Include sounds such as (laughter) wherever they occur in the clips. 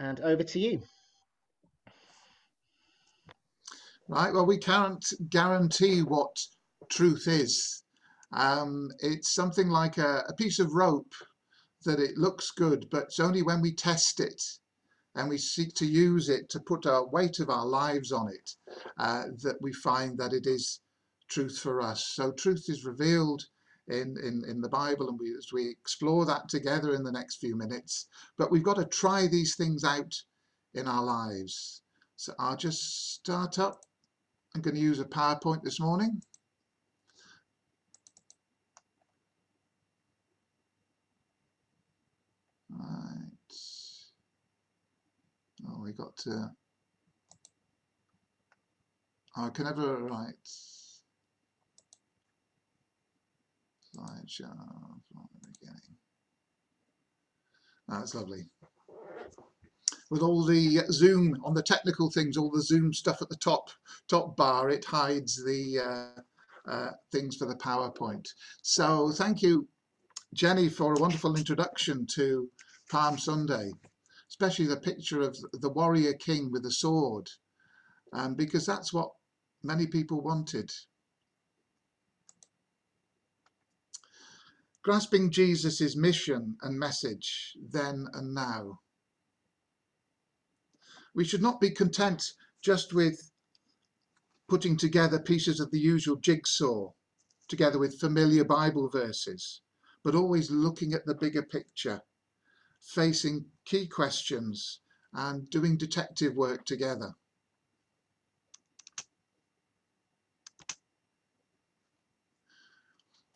and over to you. Right, well, we can't guarantee what truth is. Um, it's something like a, a piece of rope that it looks good, but it's only when we test it and we seek to use it to put our weight of our lives on it uh, that we find that it is truth for us. So truth is revealed in, in, in the Bible and we, as we explore that together in the next few minutes. But we've got to try these things out in our lives. So I'll just start up. I'm going to use a PowerPoint this morning. Right. Oh, we got to. Oh, I can never write slideshow from the beginning. That's lovely. With all the Zoom on the technical things, all the Zoom stuff at the top top bar, it hides the uh, uh, things for the PowerPoint. So thank you, Jenny, for a wonderful introduction to Palm Sunday, especially the picture of the warrior king with a sword, um, because that's what many people wanted. Grasping Jesus' mission and message then and now. We should not be content just with putting together pieces of the usual jigsaw together with familiar Bible verses, but always looking at the bigger picture facing key questions and doing detective work together.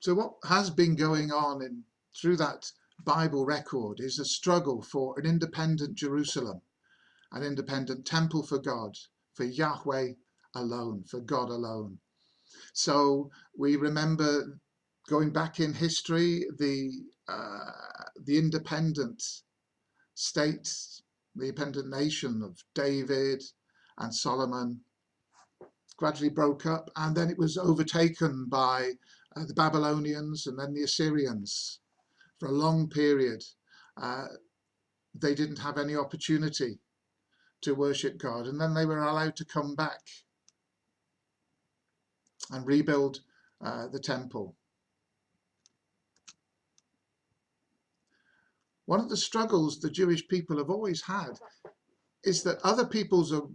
So what has been going on in through that Bible record is a struggle for an independent Jerusalem, an independent temple for God, for Yahweh alone, for God alone. So we remember going back in history, the uh, the independent state, the independent nation of David and Solomon gradually broke up and then it was overtaken by uh, the Babylonians and then the Assyrians for a long period. Uh, they didn't have any opportunity to worship God and then they were allowed to come back and rebuild uh, the temple. One of the struggles the Jewish people have always had is that other peoples of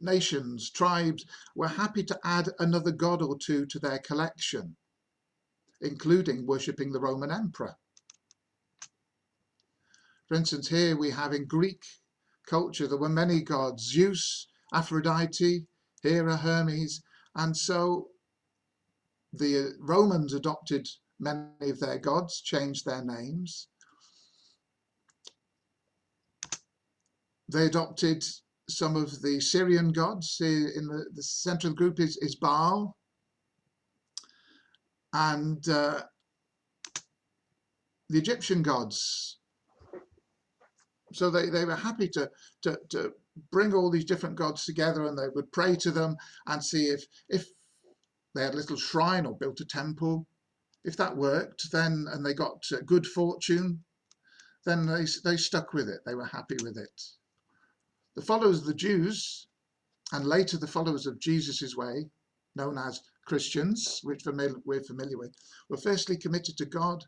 nations, tribes, were happy to add another god or two to their collection, including worshipping the Roman emperor. For instance, here we have in Greek culture, there were many gods, Zeus, Aphrodite, Hera, Hermes, and so the Romans adopted many of their gods, changed their names, they adopted some of the Syrian gods. In the, the group is, is Baal. And uh, the Egyptian gods. So they, they were happy to, to, to bring all these different gods together and they would pray to them and see if, if they had a little shrine or built a temple. If that worked, then and they got uh, good fortune, then they, they stuck with it. They were happy with it. The followers of the Jews, and later the followers of Jesus' way, known as Christians, which we're familiar with, were firstly committed to God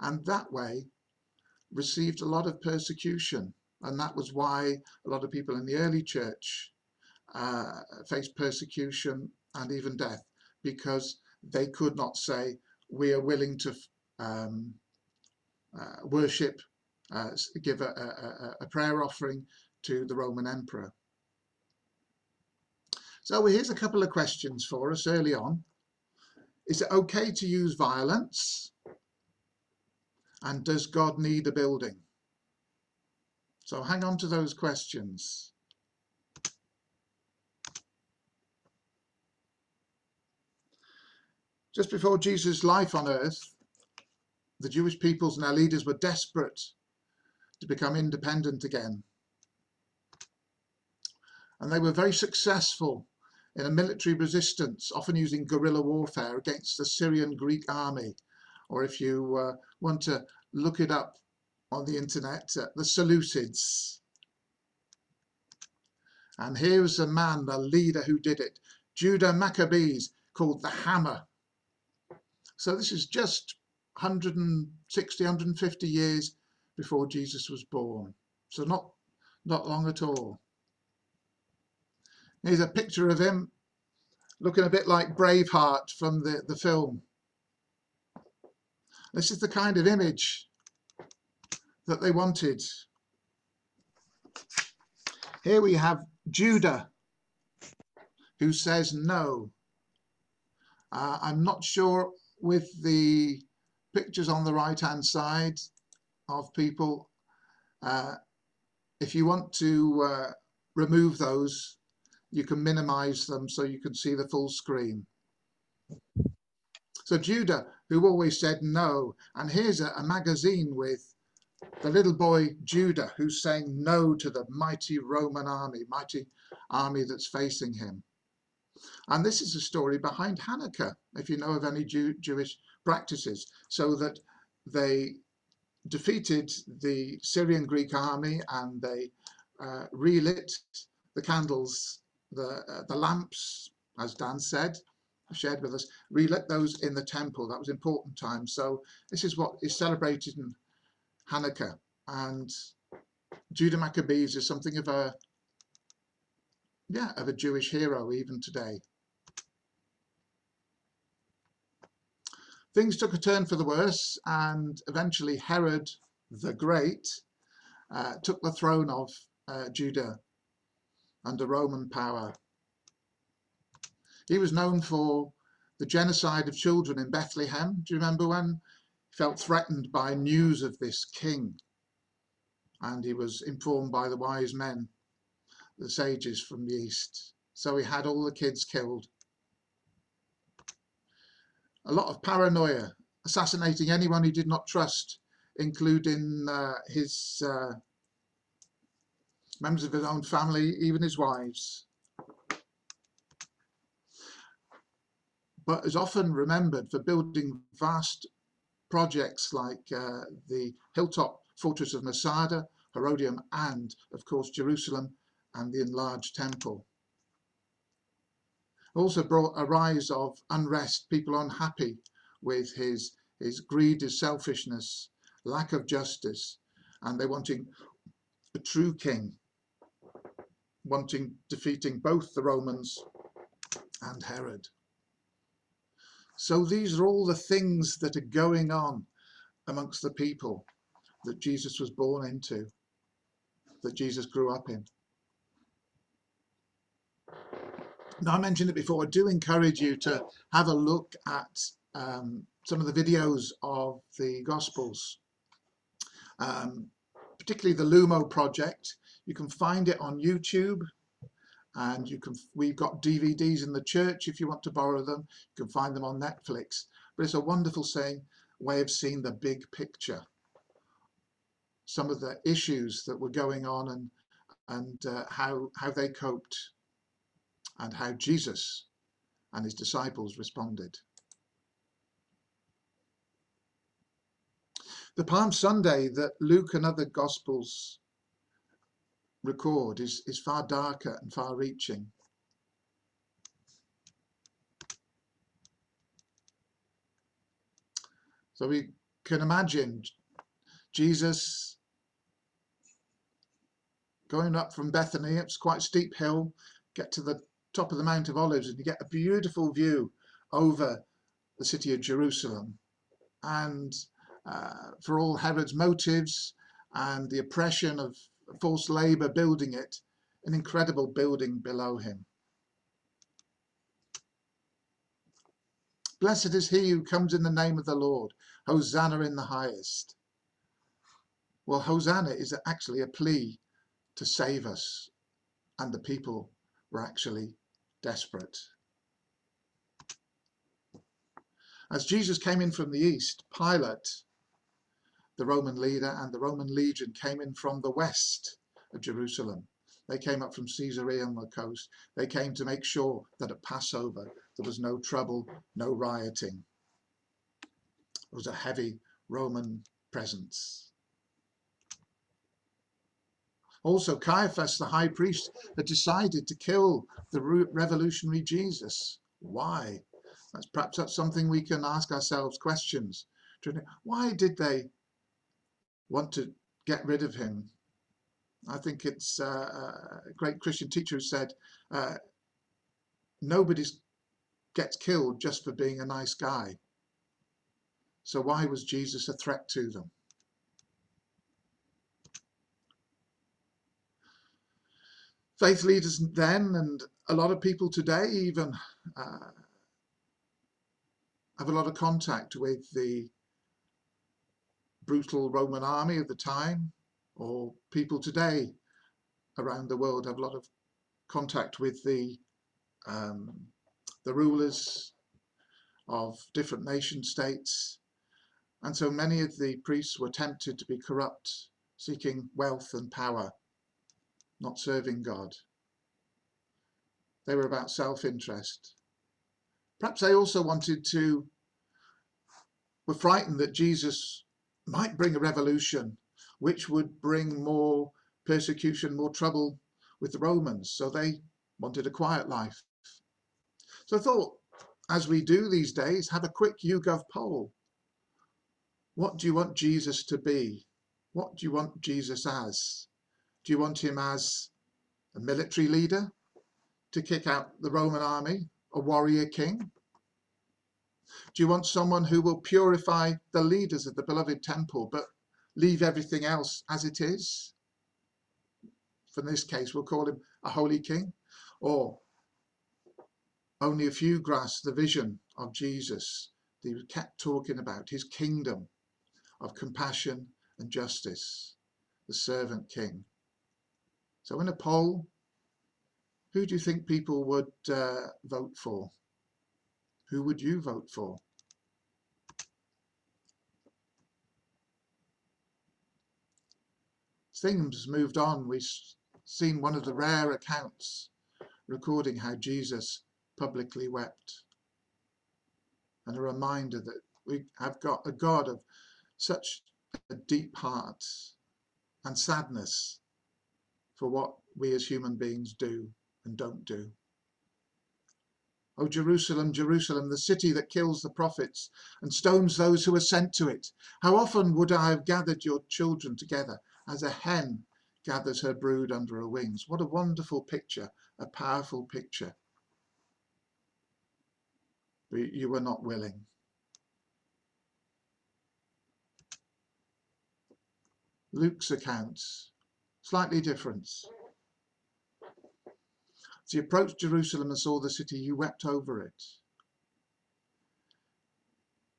and that way received a lot of persecution. And that was why a lot of people in the early church uh, faced persecution and even death because they could not say, we are willing to um, uh, worship, uh, give a, a, a prayer offering to the Roman Emperor. So here's a couple of questions for us early on. Is it okay to use violence? And does God need a building? So hang on to those questions. Just before Jesus' life on earth, the Jewish peoples and their leaders were desperate to become independent again and they were very successful in a military resistance, often using guerrilla warfare against the Syrian Greek army. Or if you uh, want to look it up on the internet, uh, the Seleucids. And here's a man, the leader who did it. Judah Maccabees, called the Hammer. So this is just 160, 150 years before Jesus was born. So not, not long at all. Here's a picture of him looking a bit like Braveheart from the, the film. This is the kind of image that they wanted. Here we have Judah, who says no. Uh, I'm not sure with the pictures on the right hand side of people. Uh, if you want to uh, remove those, you can minimize them so you can see the full screen. So Judah, who always said no, and here's a, a magazine with the little boy Judah who's saying no to the mighty Roman army, mighty army that's facing him. And this is a story behind Hanukkah, if you know of any Jew Jewish practices, so that they defeated the Syrian Greek army and they uh, relit the candles, the, uh, the lamps, as Dan said, shared with us, relit those in the temple. That was important time. So this is what is celebrated in Hanukkah. And Judah Maccabees is something of a, yeah, of a Jewish hero even today. Things took a turn for the worse and eventually Herod the Great uh, took the throne of uh, Judah under Roman power. He was known for the genocide of children in Bethlehem. Do you remember when he felt threatened by news of this king? And he was informed by the wise men, the sages from the east. So he had all the kids killed a lot of paranoia, assassinating anyone he did not trust, including uh, his uh, members of his own family, even his wives. But is often remembered for building vast projects like uh, the hilltop fortress of Masada, Herodium, and, of course, Jerusalem and the enlarged temple also brought a rise of unrest, people unhappy with his, his greed, his selfishness, lack of justice, and they wanting a true king, wanting defeating both the Romans and Herod. So these are all the things that are going on amongst the people that Jesus was born into, that Jesus grew up in. Now, I mentioned it before, I do encourage you to have a look at um, some of the videos of the Gospels, um, particularly the Lumo project. You can find it on YouTube and you can we've got DVDs in the church if you want to borrow them. You can find them on Netflix. But it's a wonderful saying, way of seeing the big picture. Some of the issues that were going on and and uh, how how they coped and how Jesus and his disciples responded. The Palm Sunday that Luke and other Gospels record is, is far darker and far reaching. So we can imagine Jesus going up from Bethany, it's quite a steep hill, get to the top of the Mount of Olives and you get a beautiful view over the city of Jerusalem. And uh, for all Herod's motives and the oppression of forced labour building it, an incredible building below him. Blessed is he who comes in the name of the Lord. Hosanna in the highest. Well, Hosanna is actually a plea to save us. And the people were actually desperate. As Jesus came in from the east, Pilate, the Roman leader, and the Roman legion came in from the west of Jerusalem. They came up from Caesarea on the coast. They came to make sure that at Passover there was no trouble, no rioting. It was a heavy Roman presence. Also, Caiaphas, the high priest, had decided to kill the revolutionary Jesus. Why? That's perhaps that's something we can ask ourselves questions. Why did they want to get rid of him? I think it's uh, a great Christian teacher who said, uh, nobody gets killed just for being a nice guy. So why was Jesus a threat to them? Faith leaders then, and a lot of people today even, uh, have a lot of contact with the brutal Roman army of the time, or people today around the world have a lot of contact with the um, the rulers of different nation states. And so many of the priests were tempted to be corrupt, seeking wealth and power, not serving God. They were about self-interest. Perhaps they also wanted to, were frightened that Jesus might bring a revolution which would bring more persecution, more trouble with the Romans. So they wanted a quiet life. So I thought, as we do these days, have a quick YouGov poll. What do you want Jesus to be? What do you want Jesus as? Do you want him as a military leader to kick out the Roman army, a warrior king? Do you want someone who will purify the leaders of the beloved temple but leave everything else as it is? For this case, we'll call him a holy king. Or only a few grasped the vision of Jesus that he kept talking about, his kingdom of compassion and justice, the servant king. So in a poll, who do you think people would uh, vote for? Who would you vote for? Things moved on. We've seen one of the rare accounts recording how Jesus publicly wept. And a reminder that we have got a God of such a deep heart and sadness for what we as human beings do and don't do. O Jerusalem, Jerusalem, the city that kills the prophets and stones those who are sent to it. How often would I have gathered your children together as a hen gathers her brood under her wings. What a wonderful picture, a powerful picture but you were not willing. Luke's accounts, slightly different. As he approached Jerusalem and saw the city, he wept over it.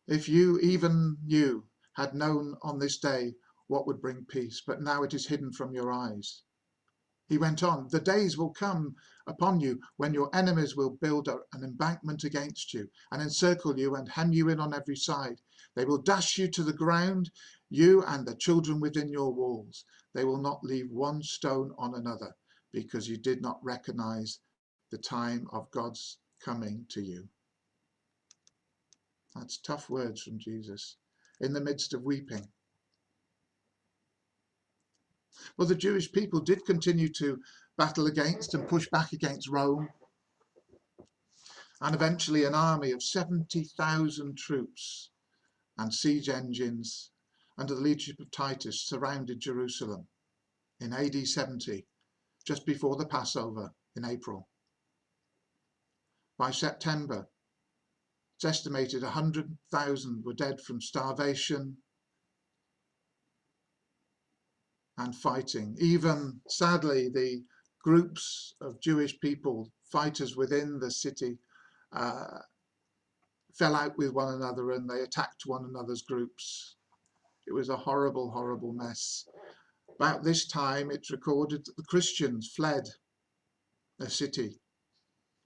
If you, even you, had known on this day what would bring peace, but now it is hidden from your eyes. He went on, the days will come upon you when your enemies will build an embankment against you and encircle you and hem you in on every side. They will dash you to the ground, you and the children within your walls. They will not leave one stone on another because you did not recognize the time of God's coming to you. That's tough words from Jesus in the midst of weeping. Well, the Jewish people did continue to battle against and push back against Rome. And eventually an army of 70,000 troops and siege engines under the leadership of Titus surrounded Jerusalem in AD 70, just before the Passover in April. By September, it's estimated 100,000 were dead from starvation, and fighting. Even, sadly, the groups of Jewish people, fighters within the city, uh, fell out with one another and they attacked one another's groups. It was a horrible, horrible mess. About this time, it's recorded that the Christians fled the city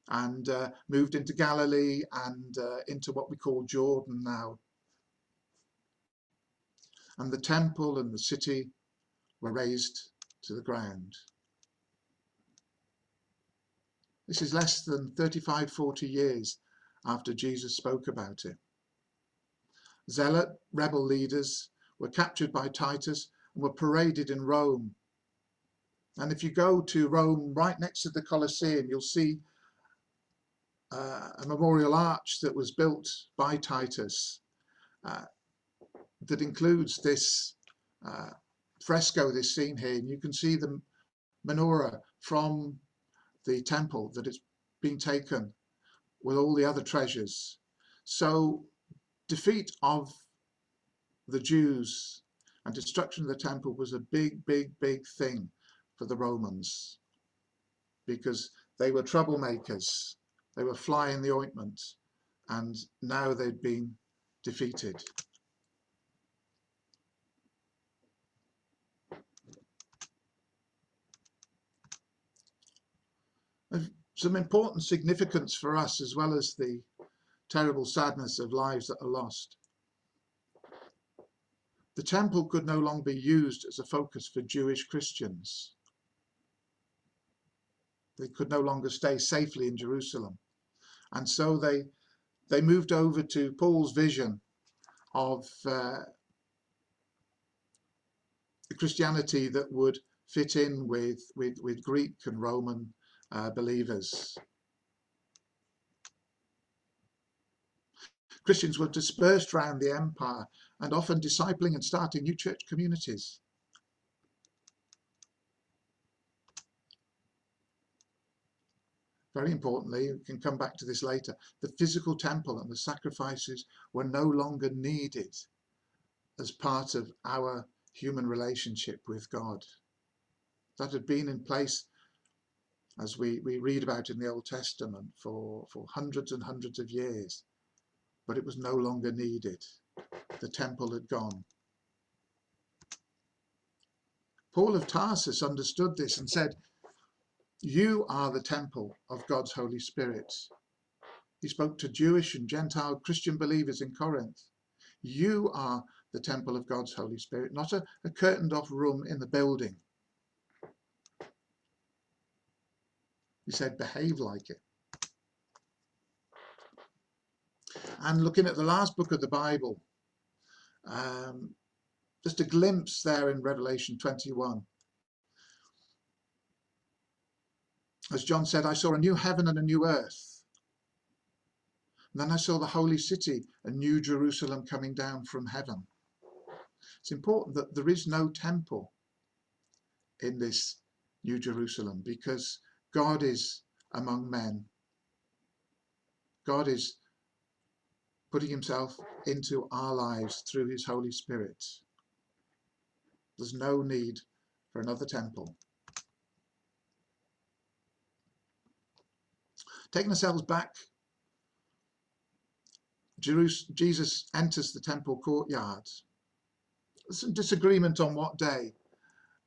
and uh, moved into Galilee and uh, into what we call Jordan now. And the temple and the city were razed to the ground. This is less than 35, 40 years after Jesus spoke about it. Zealot rebel leaders were captured by Titus were paraded in Rome And if you go to Rome, right next to the Colosseum, you'll see uh, a memorial arch that was built by Titus uh, that includes this uh, fresco, this scene here. And you can see the menorah from the temple that it's been taken with all the other treasures. So defeat of the Jews and destruction of the temple was a big, big, big thing for the Romans because they were troublemakers. They were fly in the ointment and now they'd been defeated. Some important significance for us as well as the terrible sadness of lives that are lost. The temple could no longer be used as a focus for Jewish Christians. They could no longer stay safely in Jerusalem. And so they, they moved over to Paul's vision of uh, Christianity that would fit in with, with, with Greek and Roman uh, believers. Christians were dispersed around the empire and often discipling and starting new church communities. Very importantly, we can come back to this later, the physical temple and the sacrifices were no longer needed as part of our human relationship with God. That had been in place as we, we read about in the Old Testament for, for hundreds and hundreds of years, but it was no longer needed. The temple had gone. Paul of Tarsus understood this and said, you are the temple of God's Holy Spirit. He spoke to Jewish and Gentile Christian believers in Corinth. You are the temple of God's Holy Spirit, not a, a curtained off room in the building. He said, behave like it. And looking at the last book of the Bible, um, just a glimpse there in Revelation 21. As John said, I saw a new heaven and a new earth. And then I saw the holy city, a new Jerusalem coming down from heaven. It's important that there is no temple in this New Jerusalem because God is among men. God is putting himself into our lives through his Holy Spirit. There's no need for another temple. Taking ourselves back, Jesus enters the temple courtyard. There's some disagreement on what day,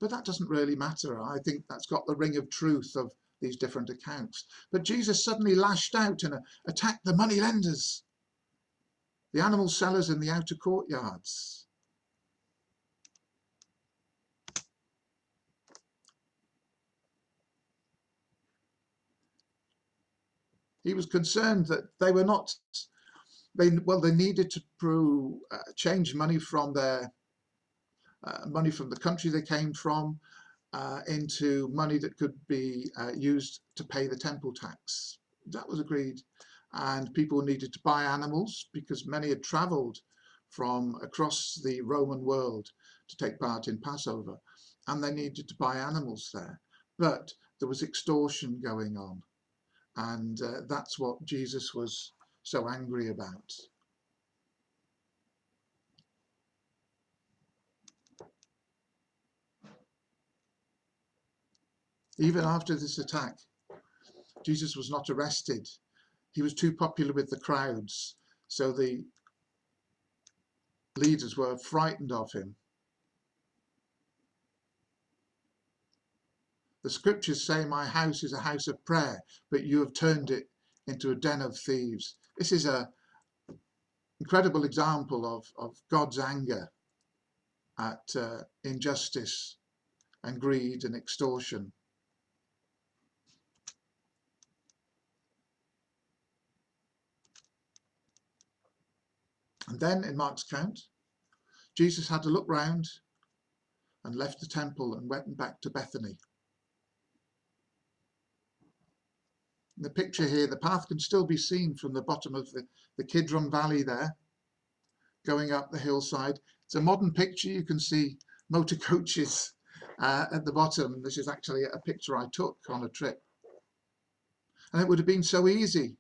but that doesn't really matter. I think that's got the ring of truth of these different accounts. But Jesus suddenly lashed out and uh, attacked the money lenders, the animal sellers in the outer courtyards. He was concerned that they were not, they well, they needed to prove, uh, change money from their uh, money from the country they came from uh, into money that could be uh, used to pay the temple tax. That was agreed. And people needed to buy animals because many had travelled from across the Roman world to take part in Passover. And they needed to buy animals there. But there was extortion going on. And uh, that's what Jesus was so angry about. Even after this attack, Jesus was not arrested. He was too popular with the crowds, so the leaders were frightened of him. The scriptures say, My house is a house of prayer, but you have turned it into a den of thieves. This is an incredible example of, of God's anger at uh, injustice and greed and extortion. And then in Mark's account, Jesus had to look round and left the temple and went back to Bethany. In the picture here, the path can still be seen from the bottom of the, the Kidron Valley there, going up the hillside. It's a modern picture. You can see motor (laughs) coaches uh, at the bottom. This is actually a picture I took on a trip. And it would have been so easy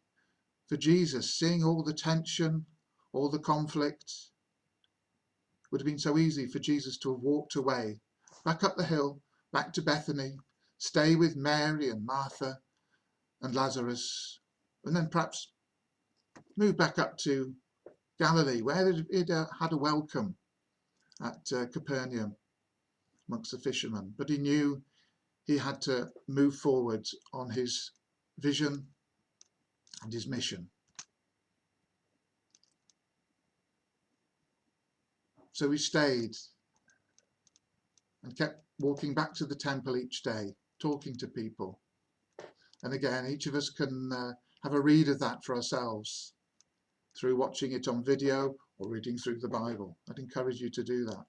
for Jesus, seeing all the tension, all the conflict. It would have been so easy for Jesus to have walked away, back up the hill, back to Bethany, stay with Mary and Martha and Lazarus, and then perhaps move back up to Galilee, where it had a welcome at uh, Capernaum amongst the fishermen. But he knew he had to move forward on his vision and his mission. So he stayed and kept walking back to the temple each day, talking to people. And again, each of us can uh, have a read of that for ourselves through watching it on video or reading through the Bible. I'd encourage you to do that.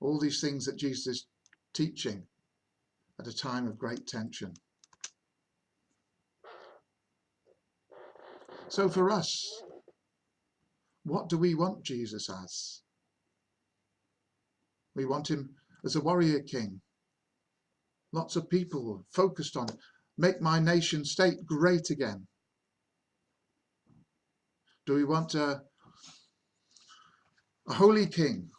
All these things that Jesus is teaching at a time of great tension. So for us, what do we want Jesus as? We want him as a warrior king. Lots of people focused on make my nation state great again. Do we want a, a holy king?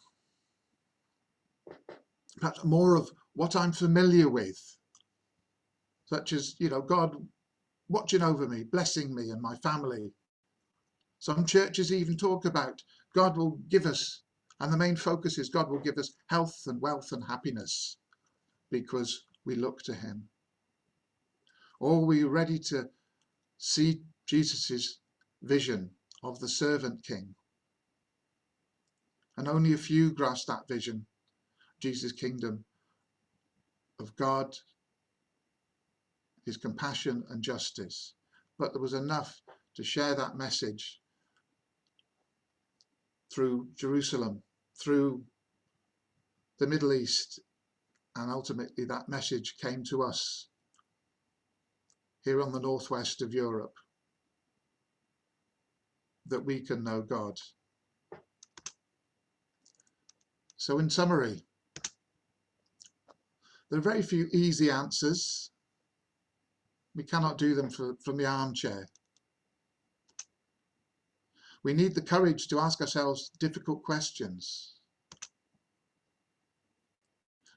Perhaps more of what I'm familiar with, such as, you know, God watching over me, blessing me and my family. Some churches even talk about God will give us, and the main focus is God will give us health and wealth and happiness because we look to him. Or are we ready to see Jesus's vision of the servant king? And only a few grasp that vision, Jesus' kingdom of God his compassion and justice. But there was enough to share that message through Jerusalem, through the Middle East, and ultimately that message came to us here on the northwest of Europe that we can know God. So in summary, there are very few easy answers we cannot do them for, from the armchair. We need the courage to ask ourselves difficult questions.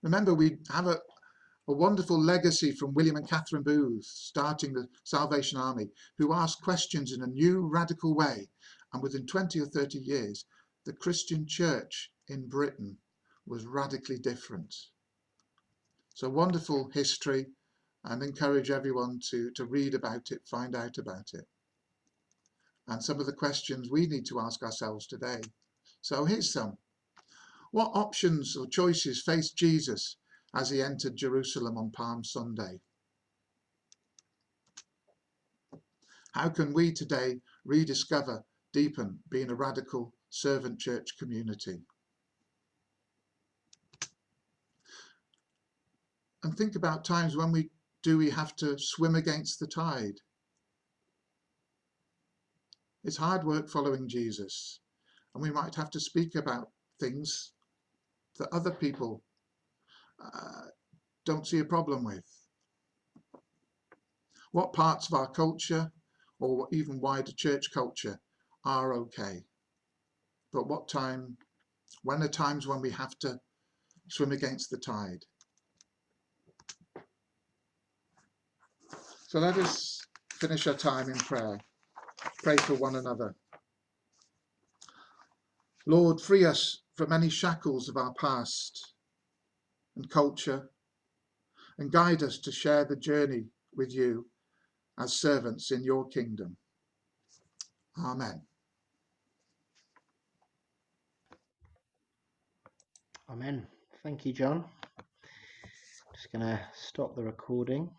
Remember, we have a, a wonderful legacy from William and Catherine Booth, starting the Salvation Army, who asked questions in a new, radical way. And within 20 or 30 years, the Christian church in Britain was radically different. So wonderful history, and encourage everyone to, to read about it, find out about it. And some of the questions we need to ask ourselves today. So here's some. What options or choices faced Jesus as he entered Jerusalem on Palm Sunday? How can we today rediscover, deepen being a radical servant church community? And think about times when we do we have to swim against the tide? It's hard work following Jesus, and we might have to speak about things that other people uh, don't see a problem with. What parts of our culture or even wider church culture are okay? But what time, when are times when we have to swim against the tide? So let us finish our time in prayer. Pray for one another. Lord, free us from any shackles of our past and culture and guide us to share the journey with you as servants in your kingdom. Amen. Amen. Thank you, John. Just going to stop the recording.